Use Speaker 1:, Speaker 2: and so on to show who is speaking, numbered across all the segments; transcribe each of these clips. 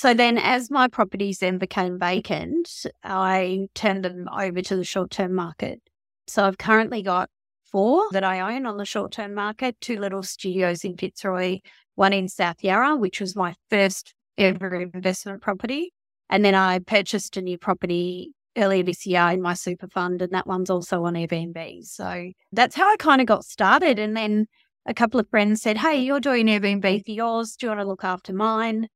Speaker 1: So then, as my properties then became vacant, I turned them over to the short term market. So I've currently got four that I own on the short term market two little studios in Fitzroy, one in South Yarra, which was my first ever investment property. And then I purchased a new property earlier this year in my super fund, and that one's also on Airbnb. So that's how I kind of got started. And then a couple of friends said, Hey, you're doing Airbnb for yours. Do you want to look after mine?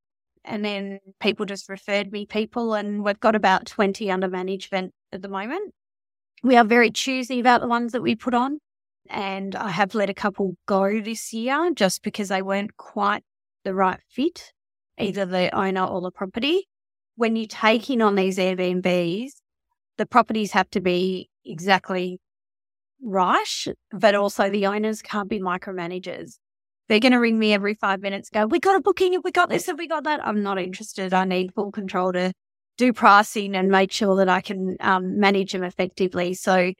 Speaker 1: And then people just referred me people, and we've got about 20 under management at the moment. We are very choosy about the ones that we put on. And I have let a couple go this year just because they weren't quite the right fit, either the owner or the property. When you're taking on these Airbnbs, the properties have to be exactly right, but also the owners can't be micromanagers. They're going to ring me every five minutes, go, We got a booking, we got this, and we got that. I'm not interested. I need full control to do pricing and make sure that I can um, manage them effectively. So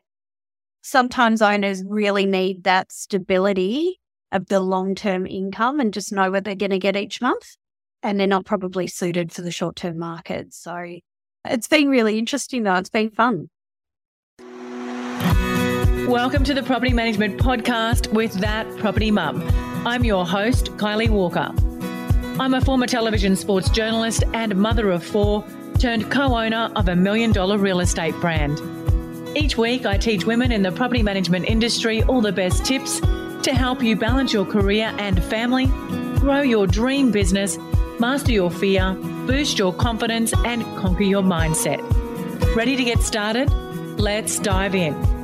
Speaker 1: sometimes owners really need that stability of the long term income and just know what they're going to get each month. And they're not probably suited for the short term market. So it's been really interesting, though. It's been fun.
Speaker 2: Welcome to the Property Management Podcast with That Property Mum. I'm your host, Kylie Walker. I'm a former television sports journalist and mother of four, turned co owner of a million dollar real estate brand. Each week, I teach women in the property management industry all the best tips to help you balance your career and family, grow your dream business, master your fear, boost your confidence, and conquer your mindset. Ready to get started? Let's dive in.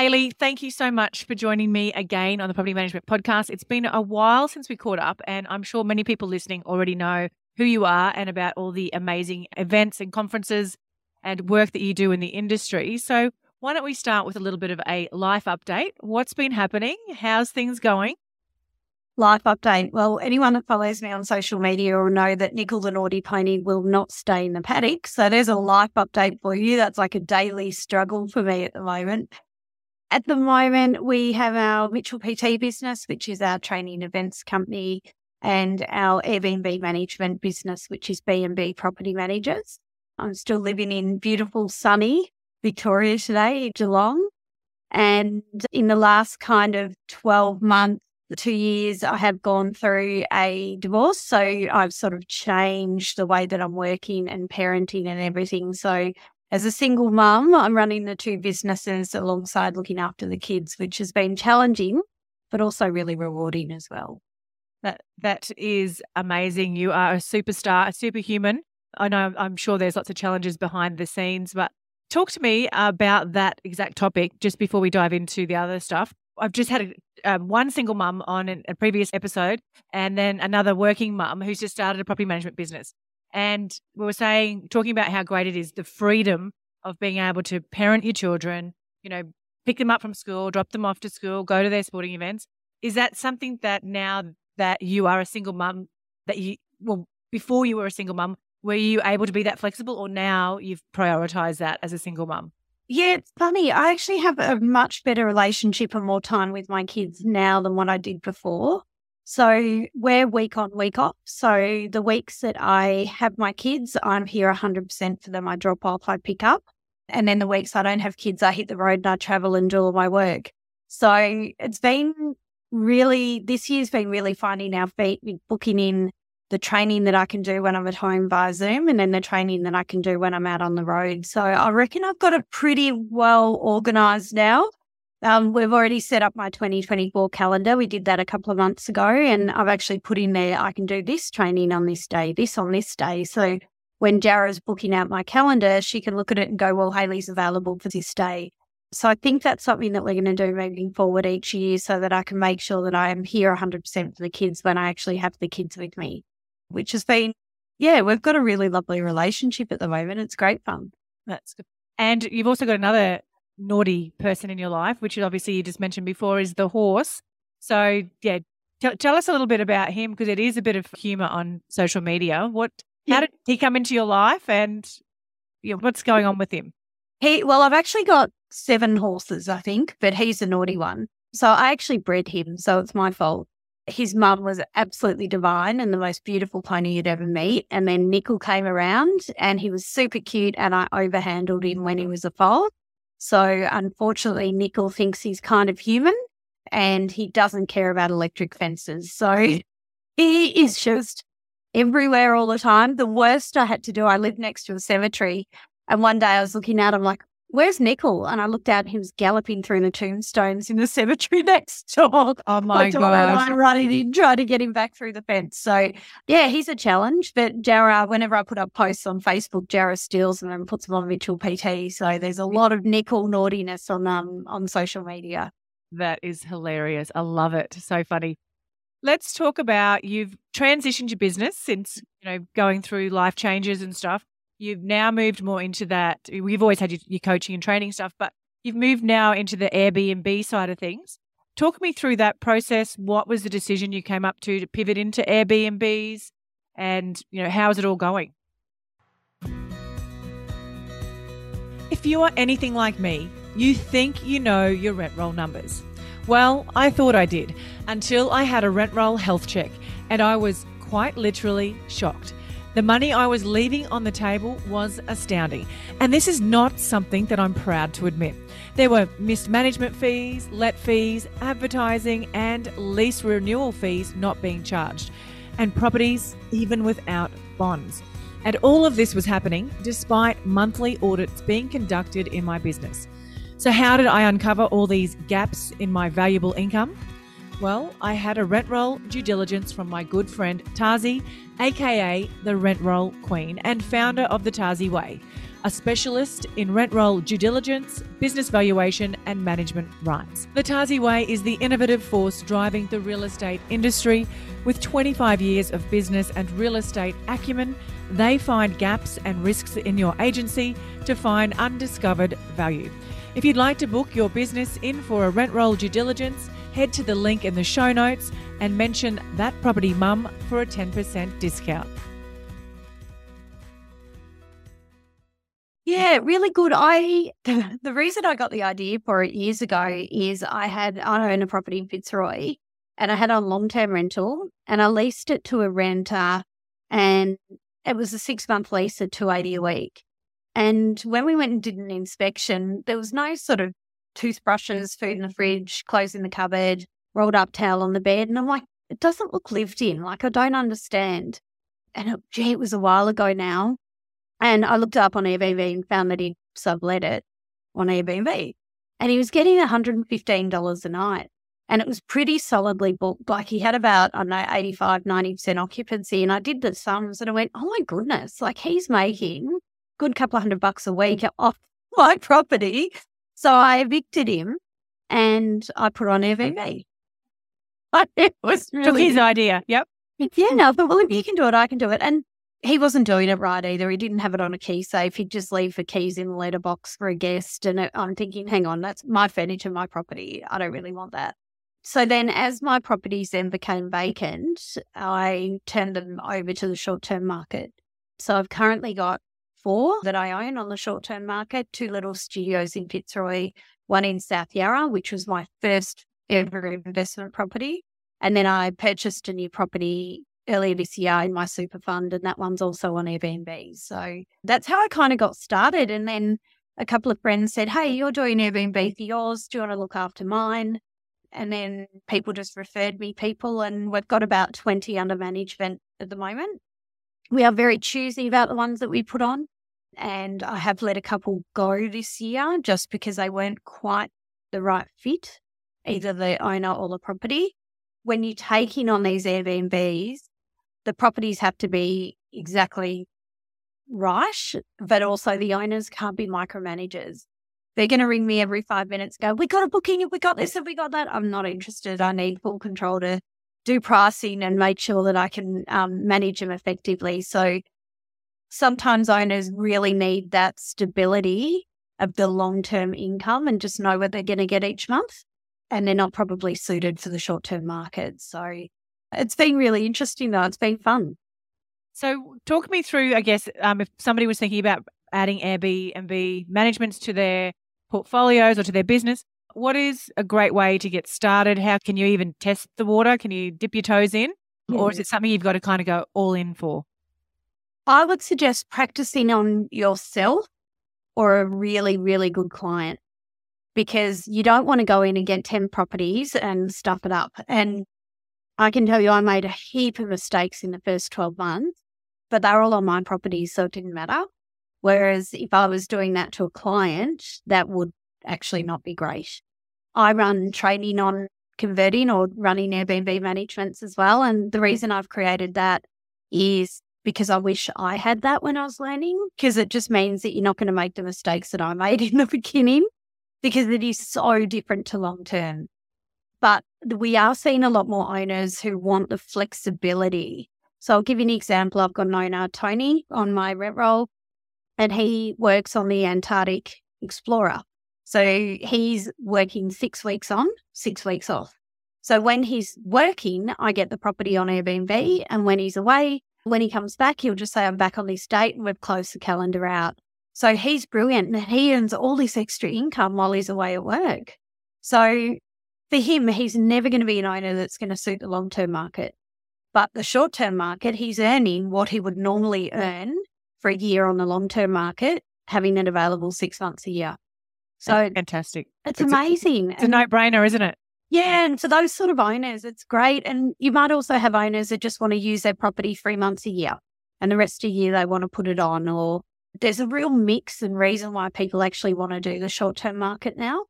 Speaker 2: Hayley, thank you so much for joining me again on the Property Management Podcast. It's been a while since we caught up, and I'm sure many people listening already know who you are and about all the amazing events and conferences and work that you do in the industry. So, why don't we start with a little bit of a life update? What's been happening? How's things going?
Speaker 1: Life update. Well, anyone that follows me on social media will know that Nickel the Naughty Pony will not stay in the paddock. So there's a life update for you. That's like a daily struggle for me at the moment. At the moment, we have our Mitchell PT business, which is our training events company, and our Airbnb management business, which is BnB Property Managers. I'm still living in beautiful, sunny Victoria today, Geelong. And in the last kind of 12 months, two years, I have gone through a divorce. So I've sort of changed the way that I'm working and parenting and everything. So as a single mum, I'm running the two businesses alongside looking after the kids, which has been challenging, but also really rewarding as well.
Speaker 2: That that is amazing. You are a superstar, a superhuman. I know I'm sure there's lots of challenges behind the scenes, but Talk to me about that exact topic just before we dive into the other stuff. I've just had a, um, one single mum on a previous episode, and then another working mum who's just started a property management business. And we were saying, talking about how great it is the freedom of being able to parent your children, you know, pick them up from school, drop them off to school, go to their sporting events. Is that something that now that you are a single mum, that you, well, before you were a single mum, were you able to be that flexible or now you've prioritized that as a single mum?
Speaker 1: Yeah, it's funny. I actually have a much better relationship and more time with my kids now than what I did before. So we're week on, week off. So the weeks that I have my kids, I'm here 100% for them. I drop off, I pick up. And then the weeks I don't have kids, I hit the road and I travel and do all my work. So it's been really, this year's been really finding our feet with booking in the training that I can do when I'm at home via Zoom and then the training that I can do when I'm out on the road. So I reckon I've got it pretty well organized now. Um, we've already set up my 2024 calendar. We did that a couple of months ago, and I've actually put in there I can do this training on this day, this on this day. So when Jara's booking out my calendar, she can look at it and go, well, Hayley's available for this day. So I think that's something that we're going to do moving forward each year so that I can make sure that I am here 100% for the kids when I actually have the kids with me which has been, yeah, we've got a really lovely relationship at the moment. It's great fun.
Speaker 2: That's good. And you've also got another naughty person in your life, which obviously you just mentioned before, is the horse. So, yeah, t- tell us a little bit about him because it is a bit of humor on social media. What, yeah. how did he come into your life and you know, what's going on with him?
Speaker 1: He, well, I've actually got seven horses, I think, but he's the naughty one. So I actually bred him. So it's my fault. His mum was absolutely divine and the most beautiful pony you'd ever meet. And then Nickel came around and he was super cute and I overhandled him when he was a foal. So unfortunately, Nickel thinks he's kind of human and he doesn't care about electric fences. So he is just everywhere all the time. The worst I had to do, I live next to a cemetery. And one day I was looking out, I'm like, where's Nickel? And I looked out, he was galloping through the tombstones in the cemetery next door.
Speaker 2: Oh my god!
Speaker 1: I'm running in, trying to get him back through the fence. So yeah, he's a challenge. But Jara, whenever I put up posts on Facebook, Jara steals them and puts them on Mitchell PT. So there's a lot of Nickel naughtiness on um on social media.
Speaker 2: That is hilarious. I love it. So funny. Let's talk about you've transitioned your business since, you know, going through life changes and stuff. You've now moved more into that. We've always had your, your coaching and training stuff, but you've moved now into the Airbnb side of things. Talk me through that process. What was the decision you came up to to pivot into Airbnbs and, you know, how is it all going? If you are anything like me, you think you know your rent roll numbers. Well, I thought I did until I had a rent roll health check and I was quite literally shocked. The money I was leaving on the table was astounding. And this is not something that I'm proud to admit. There were missed management fees, let fees, advertising, and lease renewal fees not being charged, and properties even without bonds. And all of this was happening despite monthly audits being conducted in my business. So, how did I uncover all these gaps in my valuable income? Well, I had a rent roll due diligence from my good friend Tazi, aka the Rent Roll Queen and founder of the Tazi Way, a specialist in rent roll due diligence, business valuation, and management rights. The Tazi Way is the innovative force driving the real estate industry. With 25 years of business and real estate acumen, they find gaps and risks in your agency to find undiscovered value. If you'd like to book your business in for a rent roll due diligence, head to the link in the show notes and mention that property mum for a 10% discount.
Speaker 1: Yeah, really good. I the reason I got the idea for it years ago is I had I own a property in Fitzroy and I had a long term rental and I leased it to a renter and it was a six month lease at two eighty a week. And when we went and did an inspection, there was no sort of toothbrushes, food in the fridge, clothes in the cupboard, rolled up towel on the bed. And I'm like, it doesn't look lived in. Like, I don't understand. And it, gee, it was a while ago now. And I looked up on Airbnb and found that he'd sublet it on Airbnb. And he was getting $115 a night. And it was pretty solidly booked. Like he had about, I don't know, 85, 90% occupancy. And I did the sums and I went, oh my goodness, like he's making good couple of hundred bucks a week mm. off my property. So I evicted him and I put on mm. Airbnb. But it was really
Speaker 2: his idea. Yep.
Speaker 1: Yeah, mm. no, but well, if you can do it, I can do it. And he wasn't doing it right either. He didn't have it on a key safe. He'd just leave the keys in the letterbox for a guest. And uh, I'm thinking, hang on, that's my furniture, my property. I don't really want that. So then, as my properties then became vacant, I turned them over to the short term market. So I've currently got four that I own on the short term market two little studios in Fitzroy, one in South Yarra, which was my first ever investment property. And then I purchased a new property earlier this year in my super fund, and that one's also on Airbnb. So that's how I kind of got started. And then a couple of friends said, Hey, you're doing Airbnb for yours. Do you want to look after mine? And then people just referred me people, and we've got about 20 under management at the moment. We are very choosy about the ones that we put on. And I have let a couple go this year just because they weren't quite the right fit, either the owner or the property. When you're taking on these Airbnbs, the properties have to be exactly right, but also the owners can't be micromanagers. They're going to ring me every five minutes, go, We got a booking, we got this, and we got that. I'm not interested. I need full control to do pricing and make sure that I can um, manage them effectively. So sometimes owners really need that stability of the long term income and just know what they're going to get each month. And they're not probably suited for the short term market. So it's been really interesting, though. It's been fun.
Speaker 2: So, talk me through, I guess, um, if somebody was thinking about adding Airbnb managements to their portfolios or to their business. What is a great way to get started? How can you even test the water? Can you dip your toes in? Yeah. Or is it something you've got to kind of go all in for?
Speaker 1: I would suggest practicing on yourself or a really, really good client because you don't want to go in and get 10 properties and stuff it up. And I can tell you, I made a heap of mistakes in the first 12 months, but they're all on my properties, so it didn't matter. Whereas if I was doing that to a client, that would actually not be great. I run training on converting or running Airbnb managements as well. And the reason I've created that is because I wish I had that when I was learning, because it just means that you're not going to make the mistakes that I made in the beginning, because it is so different to long term. But we are seeing a lot more owners who want the flexibility. So I'll give you an example. I've got an owner, Tony, on my rent roll, and he works on the Antarctic Explorer. So he's working six weeks on, six weeks off. So when he's working, I get the property on Airbnb. And when he's away, when he comes back, he'll just say, I'm back on this date and we've closed the calendar out. So he's brilliant and he earns all this extra income while he's away at work. So for him, he's never going to be an owner that's going to suit the long term market. But the short term market, he's earning what he would normally earn for a year on the long term market, having it available six months a year.
Speaker 2: So fantastic.
Speaker 1: It's, it's amazing.
Speaker 2: A, it's a no brainer, isn't it?
Speaker 1: Yeah. And for those sort of owners, it's great. And you might also have owners that just want to use their property three months a year and the rest of the year they want to put it on. Or there's a real mix and reason why people actually want to do the short term market now.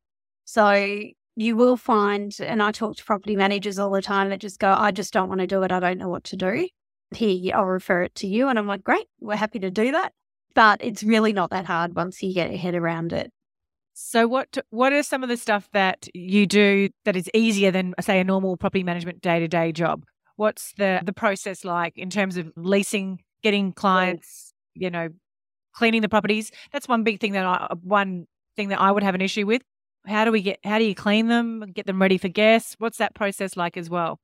Speaker 1: So you will find, and I talk to property managers all the time that just go, I just don't want to do it. I don't know what to do. Here, I'll refer it to you. And I'm like, great, we're happy to do that. But it's really not that hard once you get your head around it.
Speaker 2: So what what are some of the stuff that you do that is easier than say a normal property management day-to-day job? What's the the process like in terms of leasing, getting clients, you know, cleaning the properties? That's one big thing that I uh, one thing that I would have an issue with. How do we get how do you clean them, get them ready for guests? What's that process like as well?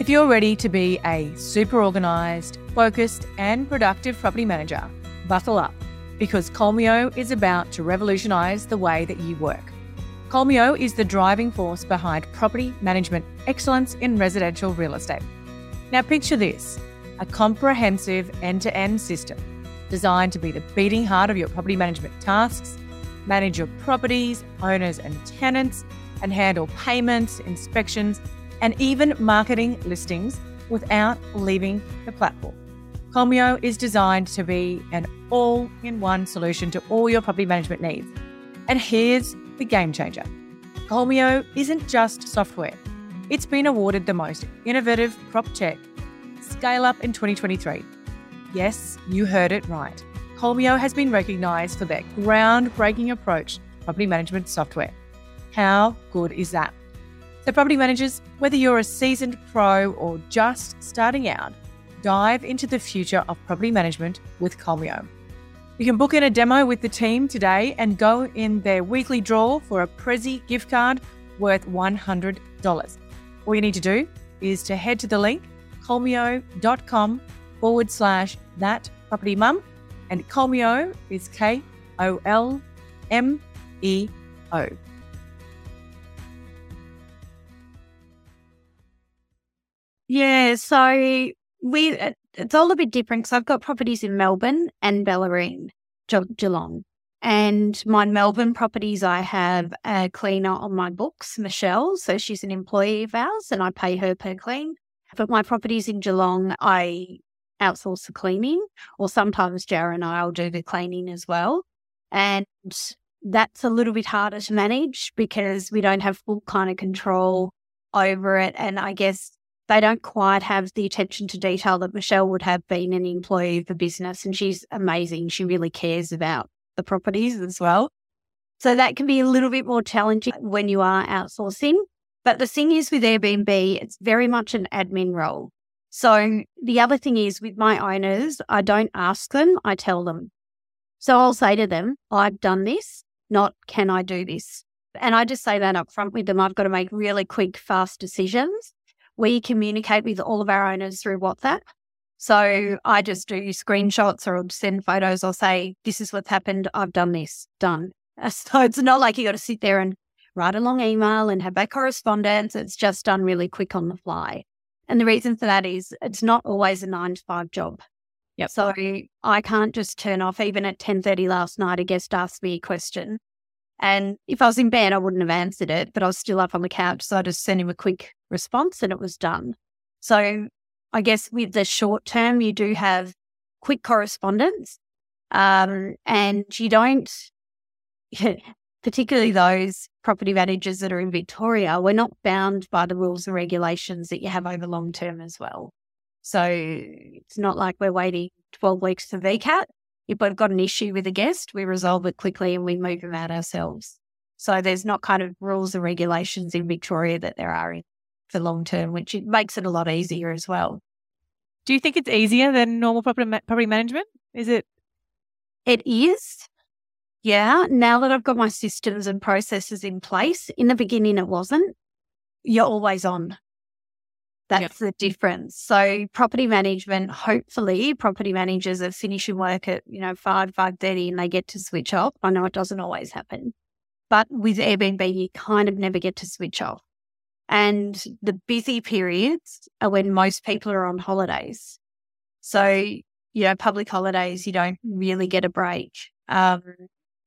Speaker 2: If you're ready to be a super organized, focused, and productive property manager, buckle up because Kolmeo is about to revolutionize the way that you work. Kolmeo is the driving force behind property management excellence in residential real estate. Now, picture this a comprehensive end to end system designed to be the beating heart of your property management tasks, manage your properties, owners, and tenants, and handle payments, inspections, and even marketing listings without leaving the platform. Kolmeo is designed to be an all in one solution to all your property management needs. And here's the game changer Kolmeo isn't just software, it's been awarded the most innovative prop tech scale up in 2023. Yes, you heard it right. Kolmeo has been recognized for their groundbreaking approach to property management software. How good is that? So, property managers, whether you're a seasoned pro or just starting out, dive into the future of property management with Kolmeo. You can book in a demo with the team today and go in their weekly draw for a Prezzee gift card worth $100. All you need to do is to head to the link kolmeo.com forward slash that property mum. And Kolmeo is K O L M E O.
Speaker 1: Yeah, so we uh, it's all a bit different because I've got properties in Melbourne and Bellarine, Geelong. And my Melbourne properties, I have a cleaner on my books, Michelle. So she's an employee of ours and I pay her per clean. But my properties in Geelong, I outsource the cleaning, or sometimes Jara and I'll do the cleaning as well. And that's a little bit harder to manage because we don't have full kind of control over it. And I guess they don't quite have the attention to detail that Michelle would have been an employee of the business. And she's amazing. She really cares about the properties as well. So that can be a little bit more challenging when you are outsourcing. But the thing is with Airbnb, it's very much an admin role. So the other thing is with my owners, I don't ask them, I tell them. So I'll say to them, I've done this, not can I do this? And I just say that up front with them. I've got to make really quick, fast decisions. We communicate with all of our owners through WhatsApp. So I just do screenshots or send photos or say, this is what's happened. I've done this, done. So it's not like you got to sit there and write a long email and have that correspondence. It's just done really quick on the fly. And the reason for that is it's not always a nine to five job.
Speaker 2: Yep.
Speaker 1: So I can't just turn off. Even at ten thirty last night, a guest asked me a question, and if I was in bed, I wouldn't have answered it, but I was still up on the couch, so I just sent him a quick response, and it was done. So I guess with the short term, you do have quick correspondence, um, and you don't. particularly those property managers that are in Victoria, we're not bound by the rules and regulations that you have over long term as well. So it's not like we're waiting 12 weeks for VCAT. If we've got an issue with a guest, we resolve it quickly and we move them out ourselves. So there's not kind of rules and regulations in Victoria that there are in, for long term, which it makes it a lot easier as well.
Speaker 2: Do you think it's easier than normal property, ma- property management? Is it?
Speaker 1: It is. Yeah, now that I've got my systems and processes in place, in the beginning it wasn't. You're always on. That's yep. the difference. So property management, hopefully property managers are finishing work at, you know, five, five thirty and they get to switch off. I know it doesn't always happen. But with Airbnb, you kind of never get to switch off. And the busy periods are when most people are on holidays. So, you know, public holidays, you don't really get a break. Um,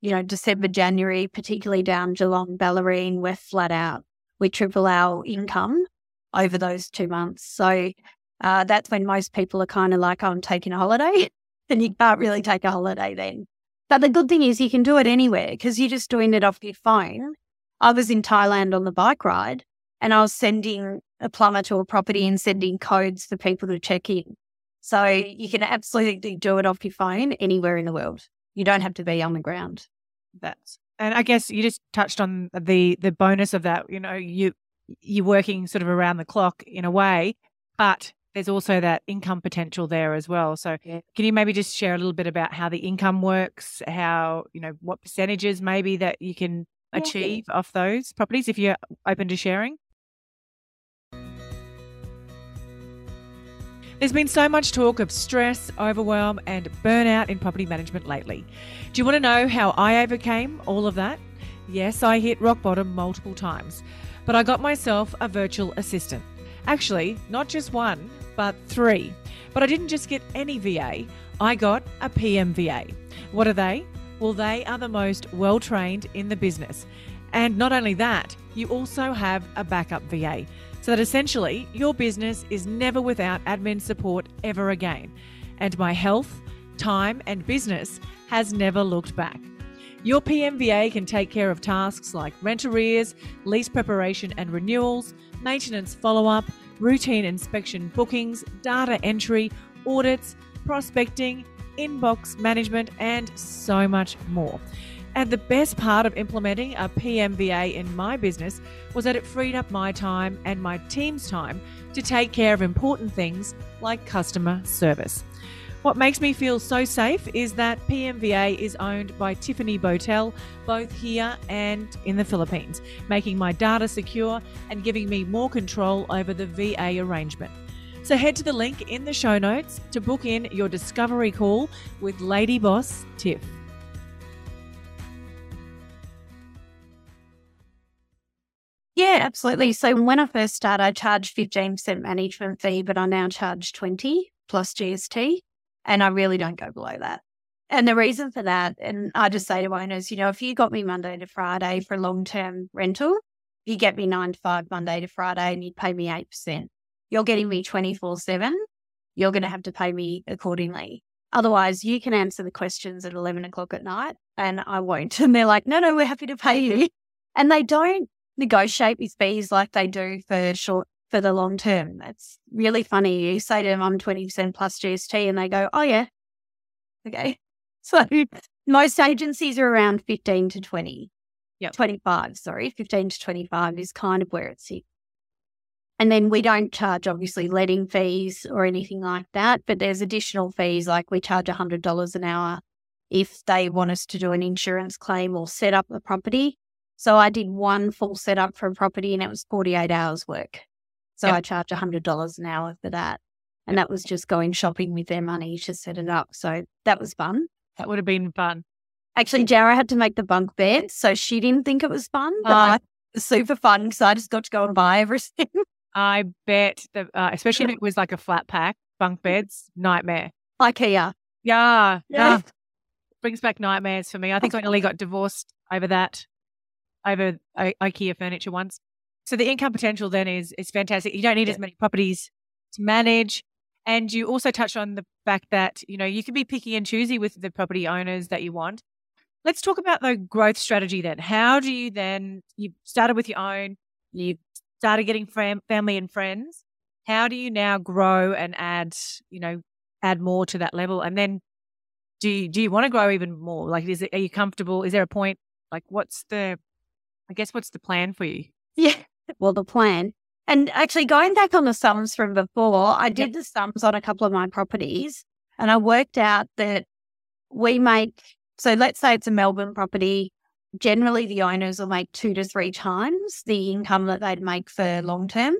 Speaker 1: you know, December, January, particularly down Geelong, Bellarine, we're flat out. We triple our income over those two months. So uh, that's when most people are kind of like, oh, I'm taking a holiday. and you can't really take a holiday then. But the good thing is you can do it anywhere because you're just doing it off your phone. I was in Thailand on the bike ride and I was sending a plumber to a property and sending codes for people to check in. So you can absolutely do it off your phone anywhere in the world. You don't have to be on the ground.
Speaker 2: That's and I guess you just touched on the the bonus of that. You know, you you're working sort of around the clock in a way, but there's also that income potential there as well. So, yeah. can you maybe just share a little bit about how the income works, how you know what percentages maybe that you can achieve yeah. off those properties if you're open to sharing? There's been so much talk of stress, overwhelm, and burnout in property management lately. Do you want to know how I overcame all of that? Yes, I hit rock bottom multiple times, but I got myself a virtual assistant. Actually, not just one, but three. But I didn't just get any VA, I got a PMVA. What are they? Well, they are the most well trained in the business. And not only that, you also have a backup VA so that essentially your business is never without admin support ever again. And my health, time, and business has never looked back. Your PMVA can take care of tasks like rent arrears, lease preparation and renewals, maintenance follow up, routine inspection bookings, data entry, audits, prospecting, inbox management, and so much more. And the best part of implementing a PMVA in my business was that it freed up my time and my team's time to take care of important things like customer service. What makes me feel so safe is that PMVA is owned by Tiffany Botel, both here and in the Philippines, making my data secure and giving me more control over the VA arrangement. So head to the link in the show notes to book in your discovery call with Lady Boss Tiff.
Speaker 1: Yeah, absolutely. So when I first started, I charged 15% management fee, but I now charge 20 plus GST. And I really don't go below that. And the reason for that, and I just say to owners, you know, if you got me Monday to Friday for a long term rental, you get me nine to five Monday to Friday and you'd pay me 8%. You're getting me 24 7. You're going to have to pay me accordingly. Otherwise, you can answer the questions at 11 o'clock at night and I won't. And they're like, no, no, we're happy to pay you. And they don't negotiate with fees like they do for short for the long term. That's really funny. You say to them, I'm 20% plus GST, and they go, oh, yeah. Okay. So most agencies are around 15 to 20.
Speaker 2: Yep.
Speaker 1: 25, sorry, 15 to 25 is kind of where it's at. And then we don't charge obviously letting fees or anything like that, but there's additional fees like we charge $100 an hour if they want us to do an insurance claim or set up a property. So I did one full setup for a property and it was 48 hours work. So yep. I charge $100 an hour for that. And that was just going shopping with their money to set it up. So that was fun.
Speaker 2: That would have been fun.
Speaker 1: Actually, Jara had to make the bunk bed, so she didn't think it was fun. But
Speaker 2: Uh,
Speaker 1: it was super fun because I just got to go and buy everything.
Speaker 2: I bet, the, uh, especially if it was like a flat pack, bunk beds, nightmare.
Speaker 1: IKEA.
Speaker 2: Yeah.
Speaker 1: Yeah.
Speaker 2: yeah. Brings back nightmares for me. I think I nearly got divorced over that, over I- IKEA furniture once. So the income potential then is is fantastic. You don't need
Speaker 1: Yeah.
Speaker 2: as many properties to manage. And you also touched on the fact that, you know, you can be picky and choosy with the property owners that you want. Let's talk about the growth strategy then. How do you then, you started with your own, you started getting fam- family and friends. How do you now grow and add, you know, add more to that level? And then do you, do you want to grow even more? Like, is it, are you comfortable? Is there a point? Like, what's the, I guess, what's the plan for you?
Speaker 1: Yeah. Well, the plan. And actually, going back on the sums from before, I did the sums on a couple of my properties and I worked out that we make, so let's say it's a Melbourne property. Generally, the owners will make two to three times the income that they'd make for long term.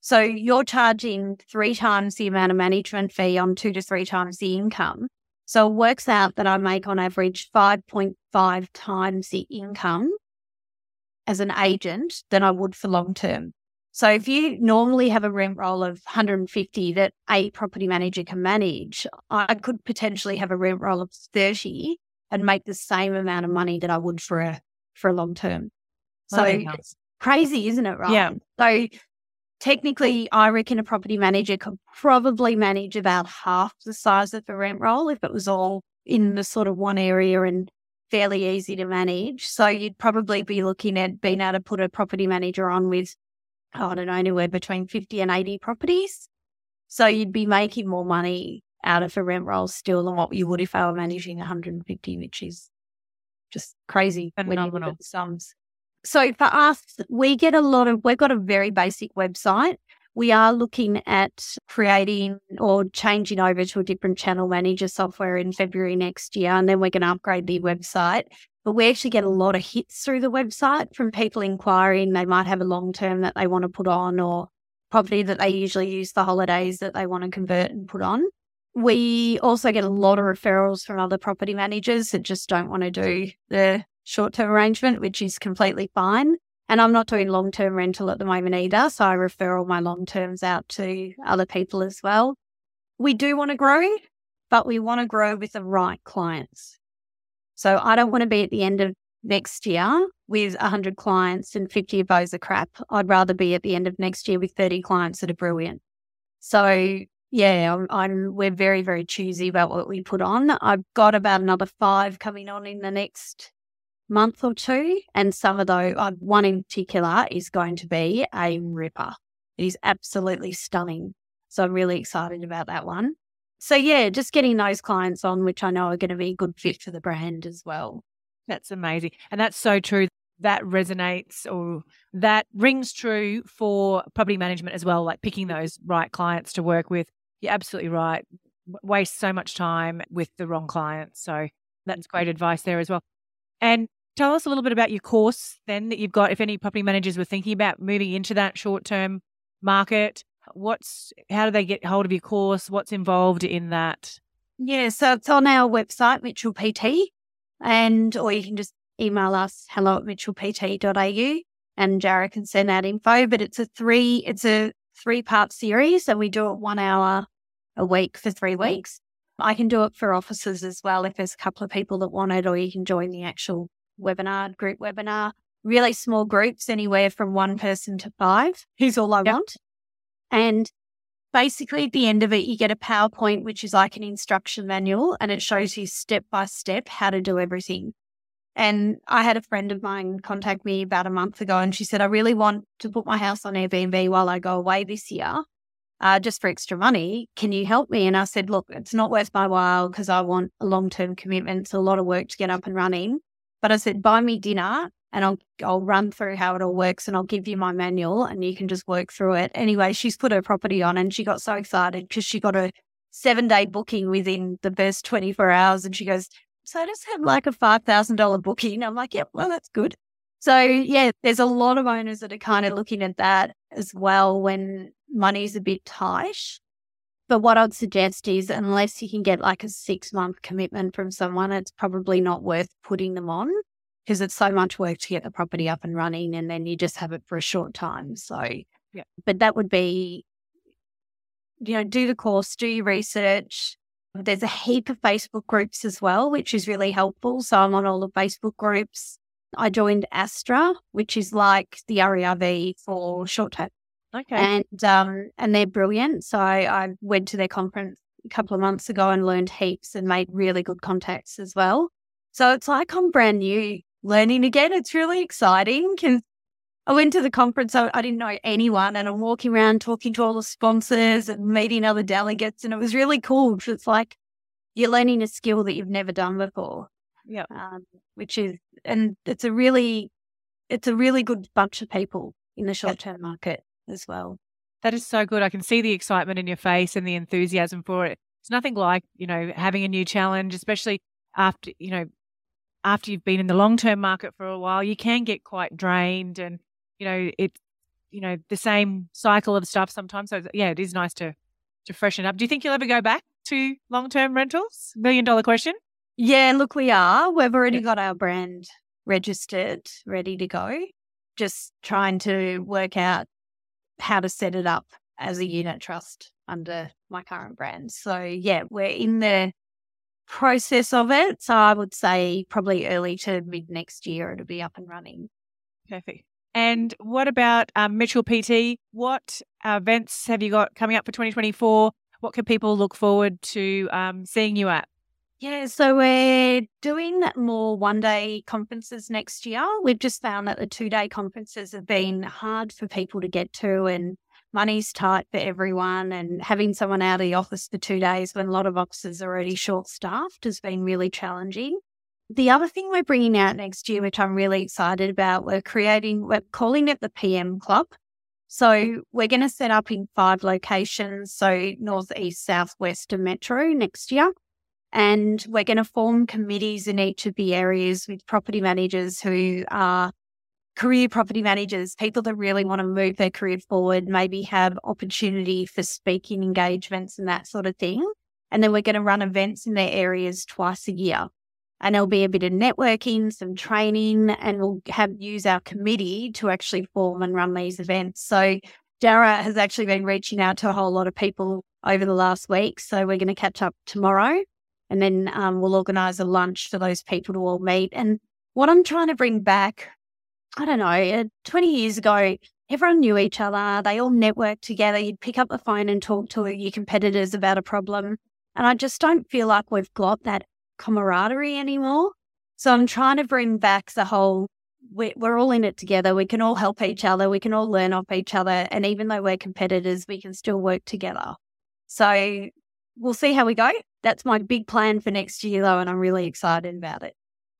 Speaker 1: So you're charging three times the amount of management fee on two to three times the income. So it works out that I make on average 5.5 times the income as an agent than I would for long term. So if you normally have a rent roll of 150 that a property manager can manage, I could potentially have a rent roll of 30 and make the same amount of money that I would for a for a long term. So it's crazy, isn't it? Right.
Speaker 2: Yeah.
Speaker 1: So technically, I reckon a property manager could probably manage about half the size of the rent roll if it was all in the sort of one area and fairly easy to manage. So you'd probably be looking at being able to put a property manager on with, oh, I don't know, anywhere between 50 and 80 properties. So you'd be making more money out of a rent roll still than what you would if I were managing 150, which is just crazy when you look
Speaker 2: Phenomenal.
Speaker 1: sums. So for us, we get a lot of, we've got a very basic website. We are looking at creating or changing over to a different channel manager software in February next year, and then we're going to upgrade the website. But we actually get a lot of hits through the website from people inquiring. They might have a long term that they want to put on or property that they usually use for holidays that they want to convert and put on. We also get a lot of referrals from other property managers that just don't want to do the short term arrangement, which is completely fine. And I'm not doing long term rental at the moment either. So I refer all my long terms out to other people as well. We do want to grow, but we want to grow with the right clients. So I don't want to be at the end of next year with 100 clients and 50 of those are crap. I'd rather be at the end of next year with 30 clients that are brilliant. So yeah, I'm, I'm we're very very choosy about what we put on. I've got about another five coming on in the next month or two, and some of those, uh, one in particular, is going to be a ripper. It is absolutely stunning. So I'm really excited about that one. So yeah, just getting those clients on, which I know are going to be a good fit for the brand as well.
Speaker 2: That's amazing. And that's so true. That resonates or that rings true for property management as well, like picking those right clients to work with. You're absolutely right. Waste so much time with the wrong clients. So that's great advice there as well. And tell us a little bit about your course then that you've got. If any property managers were thinking about moving into that short term market, what's how do they get hold of your course? What's involved in that?
Speaker 1: Yeah, so it's on our website, Mitchell PT, and or you can just email us hello at mitchellpt.au and Jara can send out info. But it's a three it's a three part series and we do it one hour a week for three weeks. I can do it for offices as well if there's a couple of people that want it, or you can join the actual webinar, group webinar. Really small groups, anywhere from one person to five, is all I
Speaker 2: Yep.
Speaker 1: want. And basically at the end of it, you get a PowerPoint, which is like an instruction manual, and it shows you step by step how to do everything. And I had a friend of mine contact me about a month ago, and she said, I really want to put my house on Airbnb while I go away this year, uh, just for extra money. Can you help me? And I said, Look, it's not worth my while because I want a long term commitment. It's a lot of work to get up and running. But I said, Buy me dinner and I'll I'll run through how it all works and I'll give you my manual and you can just work through it. Anyway, she's put her property on and she got so excited because she got a seven day booking within the first 24 hours and she goes, So I just had like a five thousand dollar booking. I'm like, Yep, well that's good. So yeah, there's a lot of owners that are kind of looking at that as well when money's a bit tight. But what I'd suggest is, unless you can get like a six month commitment from someone, it's probably not worth putting them on because it's so much work to get the property up and running and then you just have it for a short time. So,
Speaker 2: yeah.
Speaker 1: But that would be, you know, do the course, do your research. There's a heap of Facebook groups as well, which is really helpful. So I'm on all the Facebook groups. I joined Astra, which is like the REIV for short term.
Speaker 2: Okay.
Speaker 1: And um and they're brilliant. So I, I went to their conference a couple of months ago and learned heaps and made really good contacts as well. So it's like I'm brand new learning again. It's really exciting. Can I went to the conference, I, I, didn't know anyone, and I'm walking around talking to all the sponsors and meeting other delegates, and it was really cool because it's like you're learning a skill that you've never done before.
Speaker 2: Yeah,
Speaker 1: um, which is, and it's a really, it's a really good bunch of people in the short term market as well.
Speaker 2: That is so good. I can see the excitement in your face and the enthusiasm for it. It's nothing like you know having a new challenge, especially after you know after you've been in the long term market for a while, you can get quite drained and, you know, it's, you know, the same cycle of stuff sometimes. So yeah, it is nice to, to freshen up. Do you think you'll ever go back to long term rentals? Million dollar question.
Speaker 1: Yeah, look, we are. We've already got our brand registered, ready to go. Just trying to work out how to set it up as a unit trust under my current brand. So yeah, we're in the process of it. So I would say probably early to mid next year it'll be up and running.
Speaker 2: Perfect. And what about um, Mitchell PT? What events have you got coming up for 2024? What can people look forward to um, seeing you at?
Speaker 1: Yeah, so we're doing more one day conferences next year. We've just found that the two day conferences have been hard for people to get to and money's tight for everyone and having someone out of the office for two days when a lot of offices are already short staffed has been really challenging. The other thing we're bringing out next year, which I'm really excited about, we're creating, we're calling it the PM Club. So we're going to set up in five locations, so north, east, south, west, and metro next year. And we're going to form committees in each of the areas with property managers who are career property managers, people that really want to move their career forward, maybe have opportunity for speaking engagements and that sort of thing. And then we're going to run events in their areas twice a year. And there'll be a bit of networking, some training, and we'll have use our committee to actually form and run these events. So Dara has actually been reaching out to a whole lot of people over the last week. So we're going to catch up tomorrow and then um, we'll organise a lunch for those people to all meet. And what I'm trying to bring back I don't know, uh, 20 years ago, everyone knew each other. They all networked together. You'd pick up the phone and talk to your competitors about a problem. And I just don't feel like we've got that camaraderie anymore. So I'm trying to bring back the whole we're all in it together. We can all help each other. We can all learn off each other. And even though we're competitors, we can still work together. So we'll see how we go. That's my big plan for next year, though. And I'm really excited about it.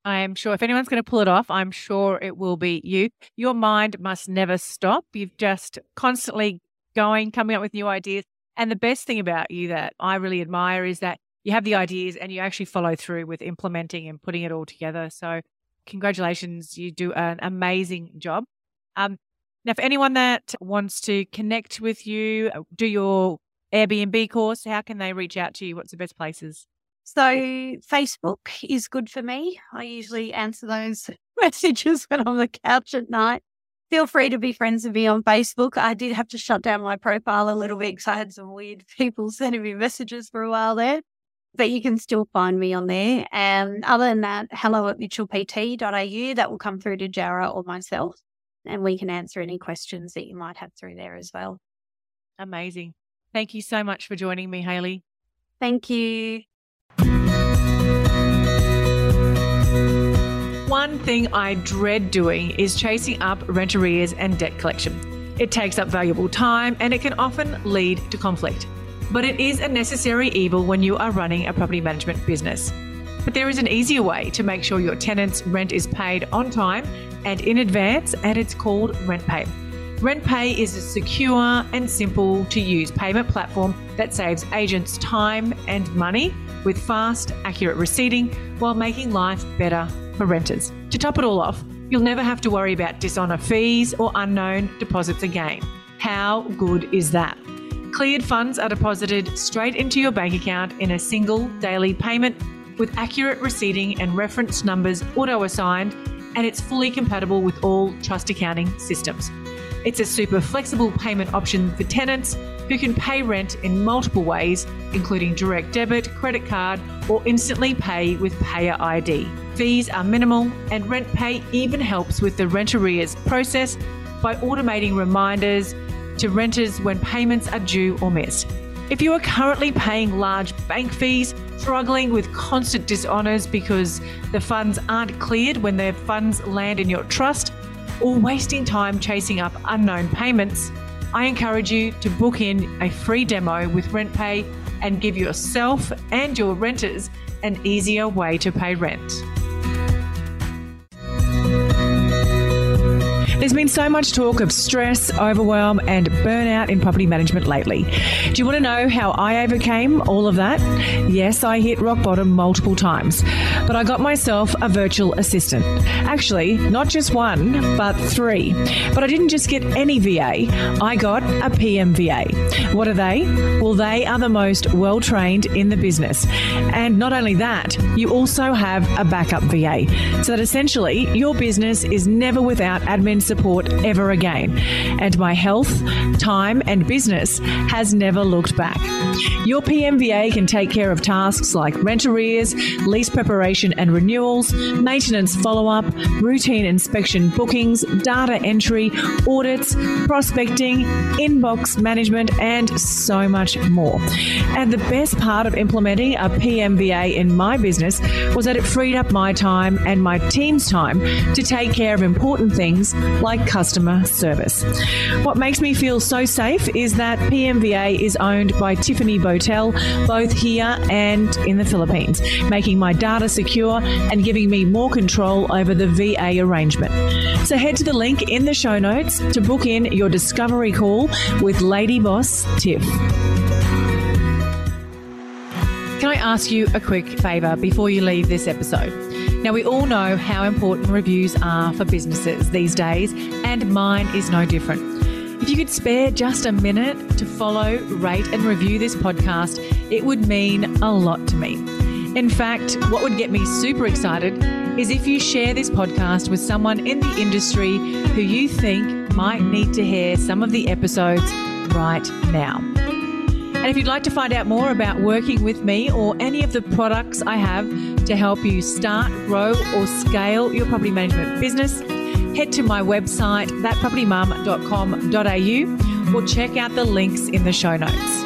Speaker 2: I am sure if anyone's going to pull it off, I'm sure it will be you. Your mind must never stop. You've just constantly going, coming up with new ideas. And the best thing about you that I really admire is that you have the ideas and you actually follow through with implementing and putting it all together. So, congratulations. You do an amazing job. Um, now, for anyone that wants to connect with you, uh, do your Airbnb course, how can they reach out to you? What's the best places?
Speaker 1: So Facebook is good for me. I usually answer those messages when I'm on the couch at night. Feel free to be friends with me on Facebook. I did have to shut down my profile a little bit because I had some weird people sending me messages for a while there. But you can still find me on there. And other than that, hello at mitchellpt.au. That will come through to Jara or myself. And we can answer any questions that you might have through there as well.
Speaker 2: Amazing. Thank you so much for joining me, Hayley.
Speaker 1: Thank you.
Speaker 2: One thing I dread doing is chasing up rent arrears and debt collection. It takes up valuable time and it can often lead to conflict. But it is a necessary evil when you are running a property management business. But there is an easier way to make sure your tenant's rent is paid on time and in advance, and it's called RentPay. RentPay is a secure and simple to use payment platform that saves agents time and money with fast, accurate receipting while making life better for renters. To top it all off, you'll never have to worry about dishonour fees or unknown deposits again. How good is that? Cleared funds are deposited straight into your bank account in a single daily payment with accurate receipting and reference numbers auto assigned, and it's fully compatible with all trust accounting systems. It's a super flexible payment option for tenants who can pay rent in multiple ways, including direct debit, credit card, or instantly pay with PayID. Fees are minimal, and RentPay even helps with the rent arrears process by automating reminders to renters when payments are due or missed. If you are currently paying large bank fees, struggling with constant dishonours because the funds aren't cleared when their funds land in your trust, or wasting time chasing up unknown payments, I encourage you to book in a free demo with RentPay and give yourself and your renters an easier way to pay rent. There's been so much talk of stress, overwhelm, and burnout in property management lately. Do you want to know how I overcame all of that? Yes, I hit rock bottom multiple times, but I got myself a virtual assistant. Actually, not just one, but three. But I didn't just get any VA, I got a PMVA. What are they? Well, they are the most well trained in the business. And not only that, you also have a backup VA. So that essentially your business is never without admin support ever again. And my health, time, and business has never looked back. Your PMVA can take care of tasks like rent arrears, lease preparation and renewals, maintenance follow up, routine inspection bookings, data entry, audits, prospecting, inbox management, and so much more. And the best part of implementing a PMVA in my business was that it freed up my time and my team's time to take care of important things like customer service. What makes me feel so safe is that PMVA is owned by Tiffany Botel, both here and in the Philippines, making my data secure and giving me more control over the VA arrangement. So head to the link in the show notes to book in your discovery call with Lady Boss Tiff. Can I ask you a quick favour before you leave this episode? Now, we all know how important reviews are for businesses these days, and mine is no different. If you could spare just a minute to follow, rate, and review this podcast, it would mean a lot to me. In fact, what would get me super excited is if you share this podcast with someone in the industry who you think might need to hear some of the episodes right now. And if you'd like to find out more about working with me or any of the products I have to help you start, grow, or scale your property management business, head to my website, thatpropertymum.com.au, or check out the links in the show notes.